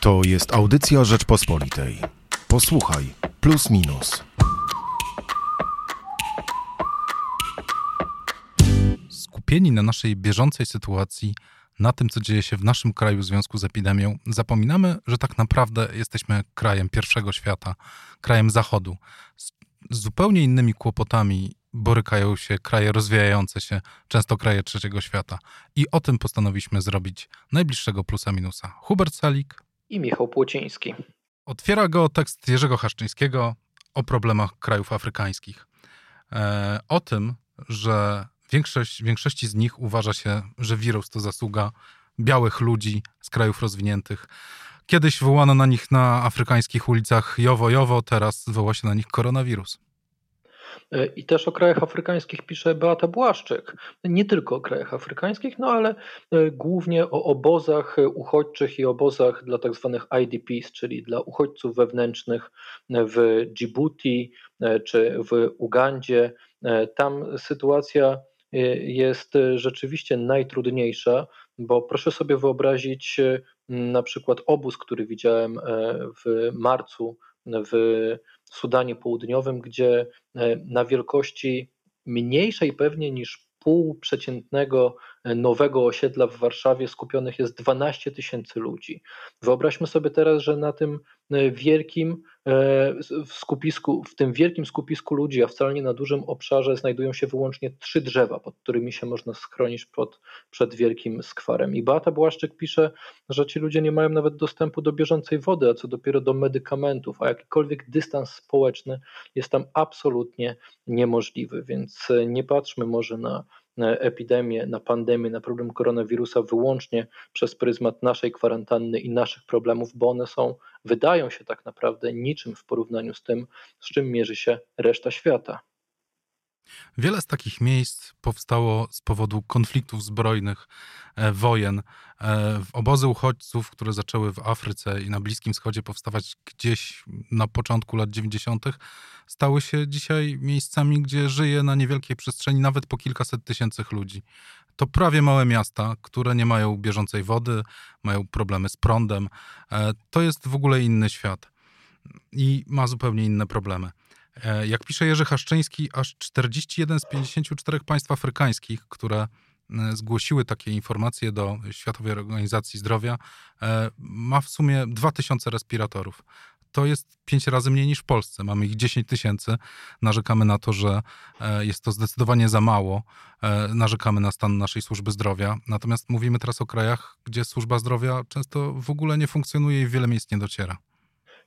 To jest audycja Rzeczpospolitej. Posłuchaj, plus minus. Skupieni na naszej bieżącej sytuacji, na tym, co dzieje się w naszym kraju w związku z epidemią, zapominamy, że tak naprawdę jesteśmy krajem pierwszego świata, krajem zachodu. Z, zupełnie innymi kłopotami borykają się kraje rozwijające się, często kraje trzeciego świata. I o tym postanowiliśmy zrobić najbliższego plusa minusa. Hubert Salik i Michał Płociński. Otwiera go tekst Jerzego Haszczyńskiego o problemach krajów afrykańskich. E, o tym, że większość, większości z nich uważa się, że wirus to zasługa białych ludzi z krajów rozwiniętych. Kiedyś wołano na nich na afrykańskich ulicach jowo jowo, teraz woła się na nich koronawirus. E, I też o krajach afrykańskich pisze Beata Błaszczyk. Nie tylko o krajach afrykańskich, no ale e, głównie o obozach uchodźczych i obozach dla tak zwanych IDPs, czyli dla uchodźców wewnętrznych w Djibouti e, czy w Ugandzie. Tam sytuacja jest rzeczywiście najtrudniejsza, bo proszę sobie wyobrazić na przykład obóz, który widziałem w marcu w Sudanie Południowym, gdzie e, na wielkości mniejszej pewnie niż pół przeciętnego nowego osiedla w Warszawie skupionych jest 12 tysięcy ludzi. Wyobraźmy sobie teraz, że na tym e, wielkim w skupisku, w tym wielkim skupisku ludzi, a wcale nie na dużym obszarze, znajdują się wyłącznie trzy drzewa, pod którymi się można schronić pod, przed wielkim skwarem. I Beata Błaszczyk pisze, że ci ludzie nie mają nawet dostępu do bieżącej wody, a co dopiero do medykamentów, a jakikolwiek dystans społeczny jest tam absolutnie niemożliwy. Więc nie patrzmy może na epidemię, na pandemię, na problem koronawirusa wyłącznie przez pryzmat naszej kwarantanny i naszych problemów, bo one są, wydają się tak naprawdę niczym w porównaniu z tym, z czym mierzy się reszta świata. Wiele z takich miejsc powstało z powodu konfliktów zbrojnych, e, wojen. E, obozy uchodźców, które zaczęły w Afryce i na Bliskim Wschodzie powstawać gdzieś na początku lat 90., stały się dzisiaj miejscami, gdzie żyje na niewielkiej przestrzeni nawet po kilkaset tysięcy ludzi. To prawie małe miasta, które nie mają bieżącej wody, mają problemy z prądem. E, to jest w ogóle inny świat i ma zupełnie inne problemy. E, jak pisze Jerzy Haszczyński, aż 41 z 54 państw afrykańskich, które e, zgłosiły takie informacje do Światowej Organizacji Zdrowia, e, ma w sumie 2000 respiratorów. To jest pięć razy mniej niż w Polsce. Mamy ich 10 tysięcy. Narzekamy na to, że jest to zdecydowanie za mało. Narzekamy na stan naszej służby zdrowia. Natomiast mówimy teraz o krajach, gdzie służba zdrowia często w ogóle nie funkcjonuje i wiele miejsc nie dociera.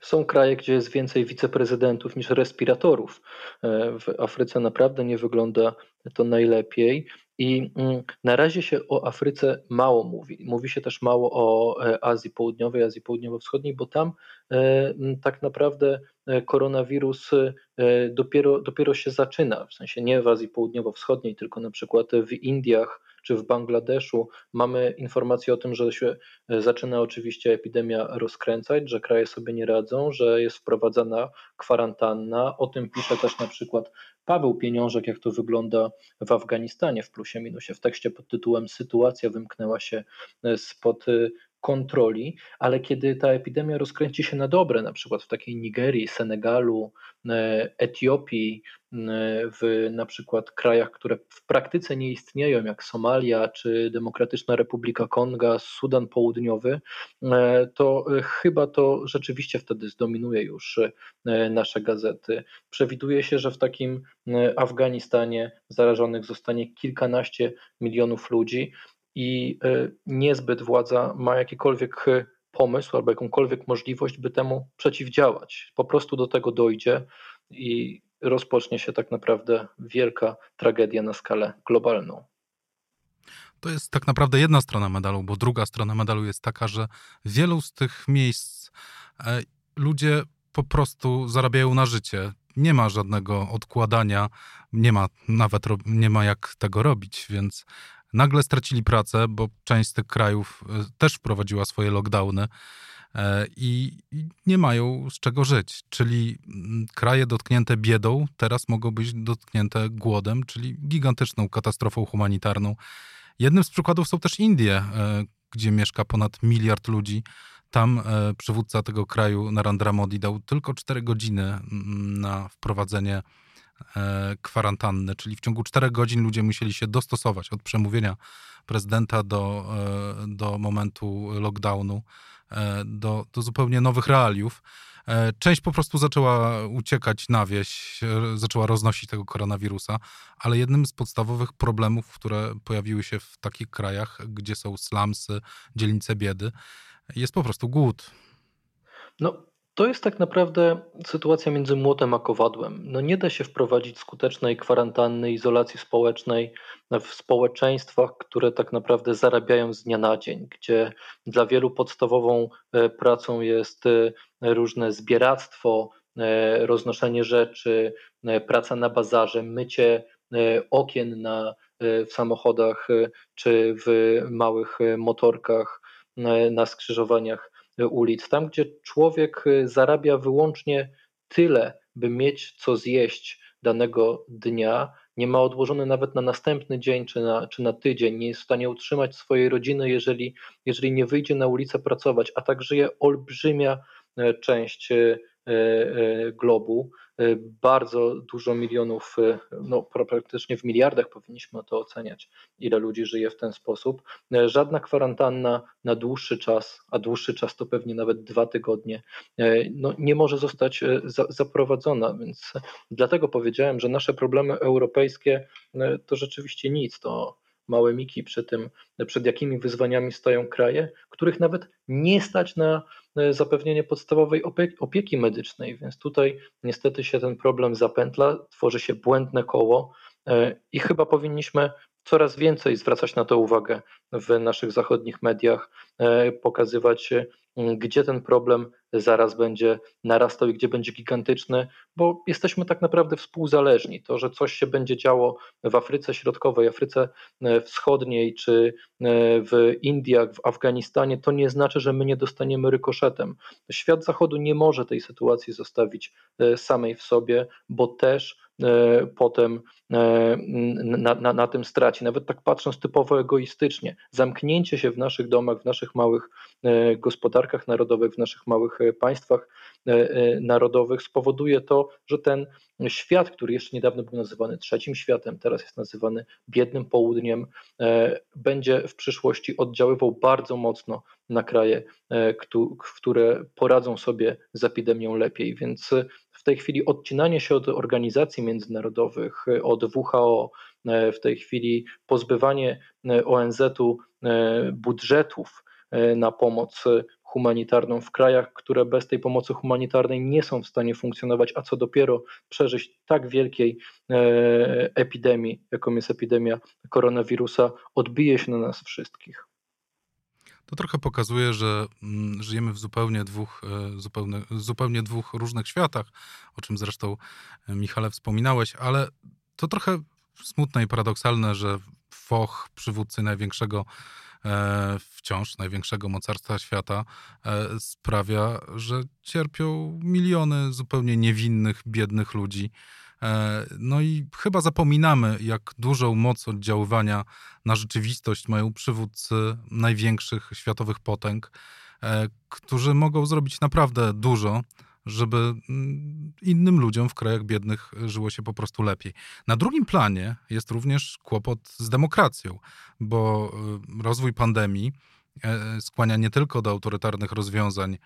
Są kraje, gdzie jest więcej wiceprezydentów niż respiratorów. E, w Afryce naprawdę nie wygląda to najlepiej. I mm, na razie się o Afryce mało mówi. Mówi się też mało o e, Azji Południowej, Azji Południowo-Wschodniej, bo tam e, tak naprawdę koronawirus dopiero, dopiero się zaczyna. W sensie nie w Azji Południowo-Wschodniej, tylko na przykład w Indiach czy w Bangladeszu mamy informacje o tym, że się e, zaczyna oczywiście epidemia rozkręcać, że kraje sobie nie radzą, że jest wprowadzana kwarantanna. O tym pisze też na przykład Paweł Pieniążek, jak to wygląda w Afganistanie w plusie minusie w tekście pod tytułem Sytuacja wymknęła się e, spod e, kontroli, ale kiedy ta epidemia rozkręci się na dobre, na przykład w takiej Nigerii, Senegalu, e, Etiopii, e, w na przykład krajach, które w praktyce nie istnieją, jak Somalia czy Demokratyczna Republika Konga, Sudan Południowy, e, to chyba to rzeczywiście wtedy zdominuje już nasze gazety. Przewiduje się, że w takim Afganistanie zarażonych zostanie kilkanaście milionów ludzi i e, niezbyt władza ma jakikolwiek e, pomysł albo jakąkolwiek możliwość, by temu przeciwdziałać. Po prostu do tego dojdzie i rozpocznie się tak naprawdę wielka tragedia na skalę globalną. To jest tak naprawdę jedna strona medalu, bo druga strona medalu jest taka, że wielu z tych miejsc e, ludzie po prostu zarabiają na życie. Nie ma żadnego odkładania, nie ma nawet nie ma jak tego robić, więc nagle stracili pracę, bo część z tych krajów e, też wprowadziła swoje lockdowny e, i nie mają z czego żyć. Czyli mm, kraje dotknięte biedą teraz mogą być dotknięte głodem, czyli gigantyczną katastrofą humanitarną. Jednym z przykładów są też Indie, e, gdzie mieszka ponad miliard ludzi. tam przywódca tego kraju, Narendra Modi, dał tylko 4 godziny mm, na wprowadzenie kwarantanny, czyli w ciągu 4 godzin ludzie musieli się dostosować od przemówienia prezydenta do, do momentu lockdownu, do, do zupełnie nowych realiów. E, część po prostu zaczęła uciekać na wieś, e, zaczęła roznosić tego koronawirusa, ale jednym z podstawowych problemów, które pojawiły się w takich krajach, gdzie są slumsy, dzielnice biedy, jest po prostu głód. No, to jest tak naprawdę sytuacja między młotem a kowadłem. No nie da się wprowadzić skutecznej kwarantanny, izolacji społecznej w społeczeństwach, które tak naprawdę zarabiają z dnia na dzień, gdzie dla wielu podstawową e, pracą jest e, różne zbieractwo, e, roznoszenie rzeczy, praca na bazarze, mycie okien na, w samochodach czy w małych motorkach na skrzyżowaniach ulic. Tam, gdzie człowiek zarabia wyłącznie tyle, by mieć co zjeść danego dnia, nie ma odłożony nawet na następny dzień czy na, czy na tydzień, nie jest w stanie utrzymać swojej rodziny, jeżeli, jeżeli nie wyjdzie na ulicę pracować, a tak żyje olbrzymia e, część e, globu. Bardzo dużo milionów, no praktycznie w miliardach powinniśmy to oceniać, ile ludzi żyje w ten sposób. Żadna kwarantanna na dłuższy czas, a dłuższy czas to pewnie nawet dwa tygodnie, no, nie może zostać za, zaprowadzona, więc dlatego powiedziałem, że nasze problemy europejskie to rzeczywiście nic, to małe miki przy tym, przed jakimi wyzwaniami stoją kraje, których nawet nie stać na e, zapewnienie podstawowej opieki medycznej, więc tutaj niestety się ten problem zapętla, tworzy się błędne koło e, i chyba powinniśmy coraz więcej zwracać na to uwagę w naszych zachodnich mediach, e, pokazywać, gdzie ten problem zaraz będzie narastał i gdzie będzie gigantyczny, bo jesteśmy tak naprawdę współzależni. To, że coś się będzie działo w Afryce Środkowej, Afryce e, Wschodniej czy e, w Indiach, w Afganistanie, to nie znaczy, że my nie dostaniemy rykoszetem. Świat Zachodu nie może tej sytuacji zostawić samej w sobie, bo też E, potem e, na, na, na, tym straci. Nawet tak patrząc typowo egoistycznie, zamknięcie się w naszych domach, w naszych małych e, gospodarkach narodowych, w naszych małych państwach narodowych spowoduje to, że ten świat, który jeszcze niedawno był nazywany trzecim światem, teraz jest nazywany biednym południem, będzie w przyszłości oddziaływał bardzo mocno na kraje, które poradzą sobie z epidemią lepiej. Więc w tej chwili odcinanie się od organizacji międzynarodowych, od WHO, e, w tej chwili pozbywanie e, ONZ-u e, budżetów na pomoc humanitarną w krajach, które bez tej pomocy humanitarnej nie są w stanie funkcjonować, a co dopiero przeżyć tak wielkiej epidemii, jaką jest epidemia koronawirusa, odbije się na nas wszystkich. To trochę pokazuje, że mm, żyjemy w zupełnie dwóch, e, zupełnie, zupełnie dwóch różnych światach, o czym zresztą e, Michale wspominałeś, ale to trochę smutne i paradoksalne, że Foch, przywódcy największego e, wciąż największego mocarstwa świata, sprawia, że cierpią miliony zupełnie niewinnych, biednych ludzi. E, no i chyba zapominamy, jak dużą moc oddziaływania na rzeczywistość mają przywódcy największych światowych potęg, e, którzy mogą zrobić naprawdę dużo, żeby mm, innym ludziom w krajach biednych żyło się po prostu lepiej. Na drugim planie jest również kłopot z demokracją, bo e, rozwój pandemii skłania nie tylko do autorytarnych rozwiązań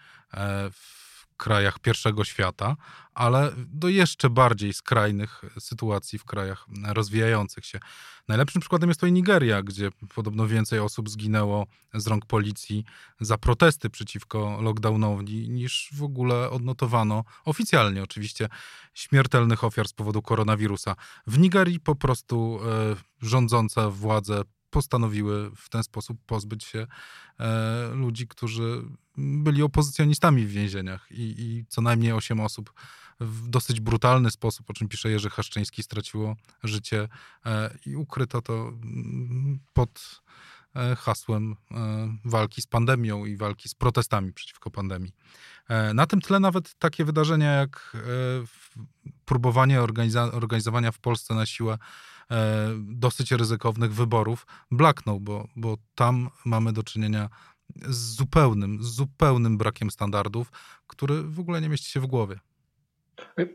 w krajach pierwszego świata, ale do jeszcze bardziej skrajnych sytuacji w krajach rozwijających się. Najlepszym przykładem jest to Nigeria, gdzie podobno więcej osób zginęło z rąk policji za protesty przeciwko lockdownowi, niż w ogóle odnotowano oficjalnie oczywiście śmiertelnych ofiar z powodu koronawirusa. W Nigerii po prostu e, rządzące władze postanowiły w ten sposób pozbyć się e, ludzi, którzy byli opozycjonistami w więzieniach i, i co najmniej osiem osób w dosyć brutalny sposób, o czym pisze Jerzy Haszczyński, straciło życie e, i ukryto to mm, pod e, hasłem walki z pandemią i walki z protestami przeciwko pandemii. Na tym tle nawet takie wydarzenia jak próbowanie organiza organizowania w Polsce na siłę dosyć ryzykownych wyborów blaknął, bo, bo tam mamy do czynienia z zupełnym, zupełnym brakiem standardów, który w ogóle nie mieści się w głowie.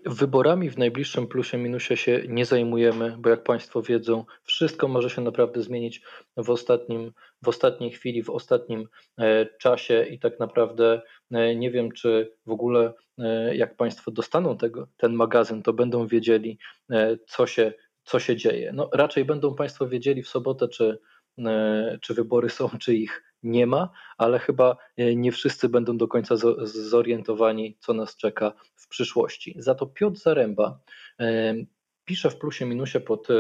Wyborami w najbliższym plusie minusie się nie zajmujemy, bo jak Państwo wiedzą, wszystko może się naprawdę zmienić w, ostatnim, w ostatniej chwili, w ostatnim e, czasie i tak naprawdę e, nie wiem, czy w ogóle e, jak Państwo dostaną tego, ten magazyn, to będą wiedzieli, co się, co się dzieje. No, raczej będą Państwo wiedzieli w sobotę, czy, czy wybory są, czy ich nie ma, ale chyba e, nie wszyscy będą do końca zorientowani, co nas czeka w przyszłości. Za to Piotr Zaręba e, pisze w plusie minusie pod e,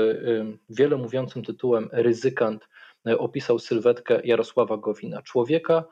wiele mówiącym tytułem Ryzykant opisał sylwetkę Jarosława Gowina, człowieka,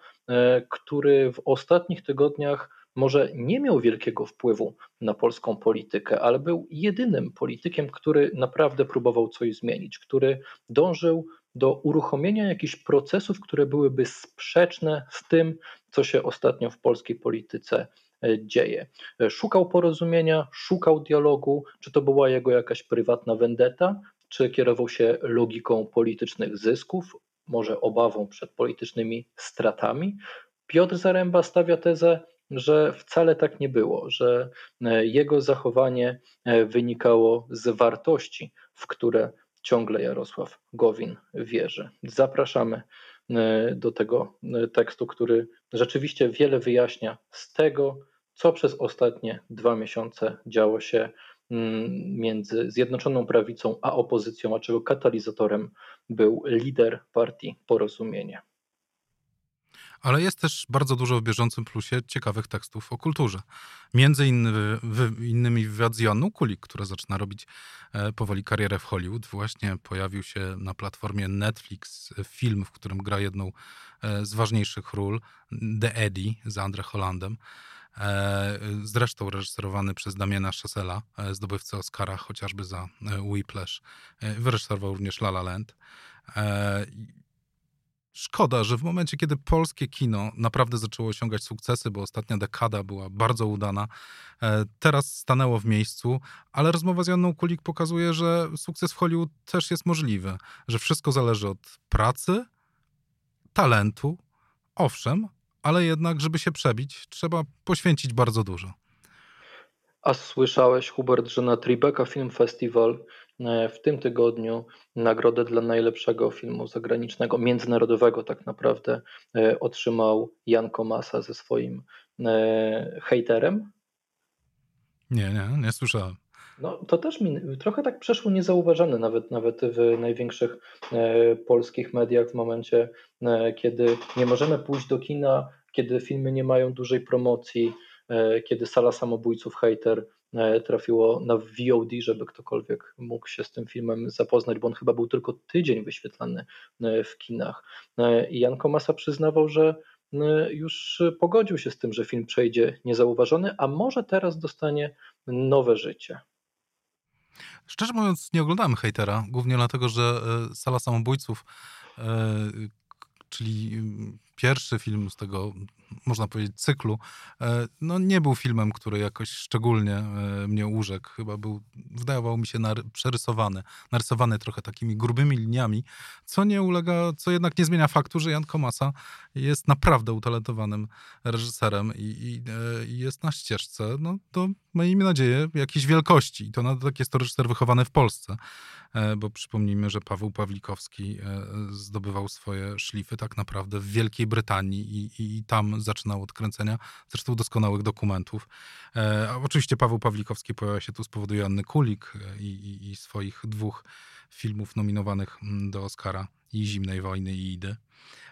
który w ostatnich tygodniach może nie miał wielkiego wpływu na polską politykę, ale był jedynym politykiem, który naprawdę próbował coś zmienić, który dążył do uruchomienia jakichś procesów, które byłyby sprzeczne z tym, co się ostatnio w polskiej polityce e, dzieje. E, szukał porozumienia, szukał dialogu, czy to była jego jakaś prywatna vendetta, czy kierował się logiką politycznych zysków, może obawą przed politycznymi stratami. Piotr Zaręba stawia tezę, że wcale tak nie było, że e, jego zachowanie wynikało z wartości, w które ciągle Jarosław Gowin wierzy. Zapraszamy e, do tego e, tekstu, który rzeczywiście wiele wyjaśnia z tego, co przez ostatnie dwa miesiące działo się mm, między Zjednoczoną Prawicą a opozycją, a czego katalizatorem był lider partii Porozumienie. Ale jest też bardzo dużo w bieżącym plusie ciekawych tekstów o kulturze. Między innymi, wywiad z Joanną Kulik, która zaczyna robić e, powoli karierę w Hollywood. Właśnie pojawił się na platformie Netflix film, w którym gra jedną e, z ważniejszych ról, The Eddie z Andre Hollandem. E, zresztą reżyserowany przez Damiena Chassela, zdobywcę Oscara chociażby za Whiplash. Wyreżyserował również La La Land. Szkoda, że w momencie, kiedy polskie kino naprawdę zaczęło osiągać sukcesy, bo ostatnia dekada była bardzo udana, e, teraz stanęło w miejscu, ale rozmowa z Janną Kulik pokazuje, że sukces w Hollywood też jest możliwy, że wszystko zależy od pracy, talentu, owszem, ale jednak, żeby się przebić, trzeba poświęcić bardzo dużo. A słyszałeś, Hubert, że na Tribeca Film Festival w tym tygodniu nagrodę dla najlepszego filmu zagranicznego, międzynarodowego tak naprawdę, e, otrzymał Jan Komasa ze swoim e, hejterem? Nie, nie, nie słyszałem. No, to też mi trochę tak przeszło niezauważone, nawet, nawet w największych e, polskich mediach, w momencie, e, kiedy nie możemy pójść do kina, kiedy filmy nie mają dużej promocji, E, kiedy Sala Samobójców Hater e, trafiło na VOD, żeby ktokolwiek mógł się z tym filmem zapoznać, bo on chyba był tylko tydzień wyświetlany e, w kinach. I Jan Komasa przyznawał, że już pogodził się z tym, że film przejdzie niezauważony, a może teraz dostanie nowe życie. Szczerze mówiąc, nie oglądałem hejtera, głównie dlatego, że Sala Samobójców, czyli pierwszy film z tego można powiedzieć, cyklu, e, no nie był filmem, który jakoś szczególnie e, mnie urzekł. Chyba był, wydawał mi się, przerysowany, narysowany trochę takimi grubymi liniami, co nie ulega, co jednak nie zmienia faktu, że Jan Komasa jest naprawdę utalentowanym reżyserem i, i, e, i jest na ścieżce, no to miejmy nadzieję, jakiejś wielkości. I to nawet tak jest to reżyser wychowany w Polsce, bo przypomnijmy, że Paweł Pawlikowski zdobywał swoje szlify tak naprawdę w Wielkiej Brytanii i, i tam zaczynał od kręcenia zresztą doskonałych dokumentów. E, oczywiście Paweł Pawlikowski pojawia się tu z powodu Janny Kulik e, i, i, swoich dwóch filmów nominowanych mm, do Oscara i Zimnej Wojny i Idy.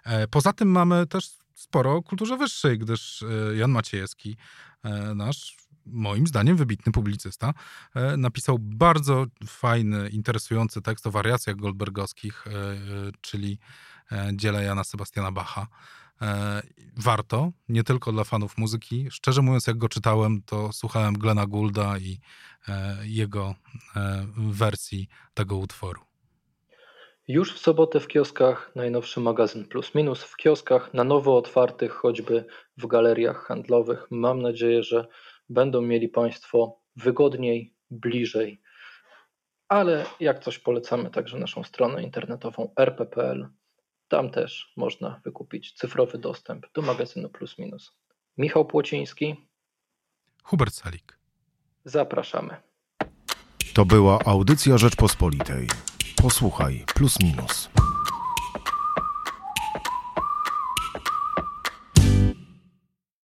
E, poza tym mamy też sporo o kulturze wyższej, gdyż e, Jan Maciejewski, e, nasz moim zdaniem wybitny publicysta, e, napisał bardzo fajny, interesujący tekst o wariacjach goldbergowskich, czyli dziele Jana Sebastiana Bacha. E, warto, nie tylko dla fanów muzyki. Szczerze mówiąc, jak go czytałem, to słuchałem Glena Goulda i e, jego e, wersji tego utworu. Już w sobotę w kioskach najnowszy magazyn Plus Minus, w kioskach na nowo otwartych, choćby w galeriach handlowych. Mam nadzieję, że będą mieli Państwo wygodniej, bliżej. Ale jak coś polecamy także naszą stronę internetową rppl tam też można wykupić cyfrowy dostęp do magazynu Plus Minus. Michał Płociński. Hubert Salik. Zapraszamy. To była audycja Rzeczpospolitej. Posłuchaj Plus Minus.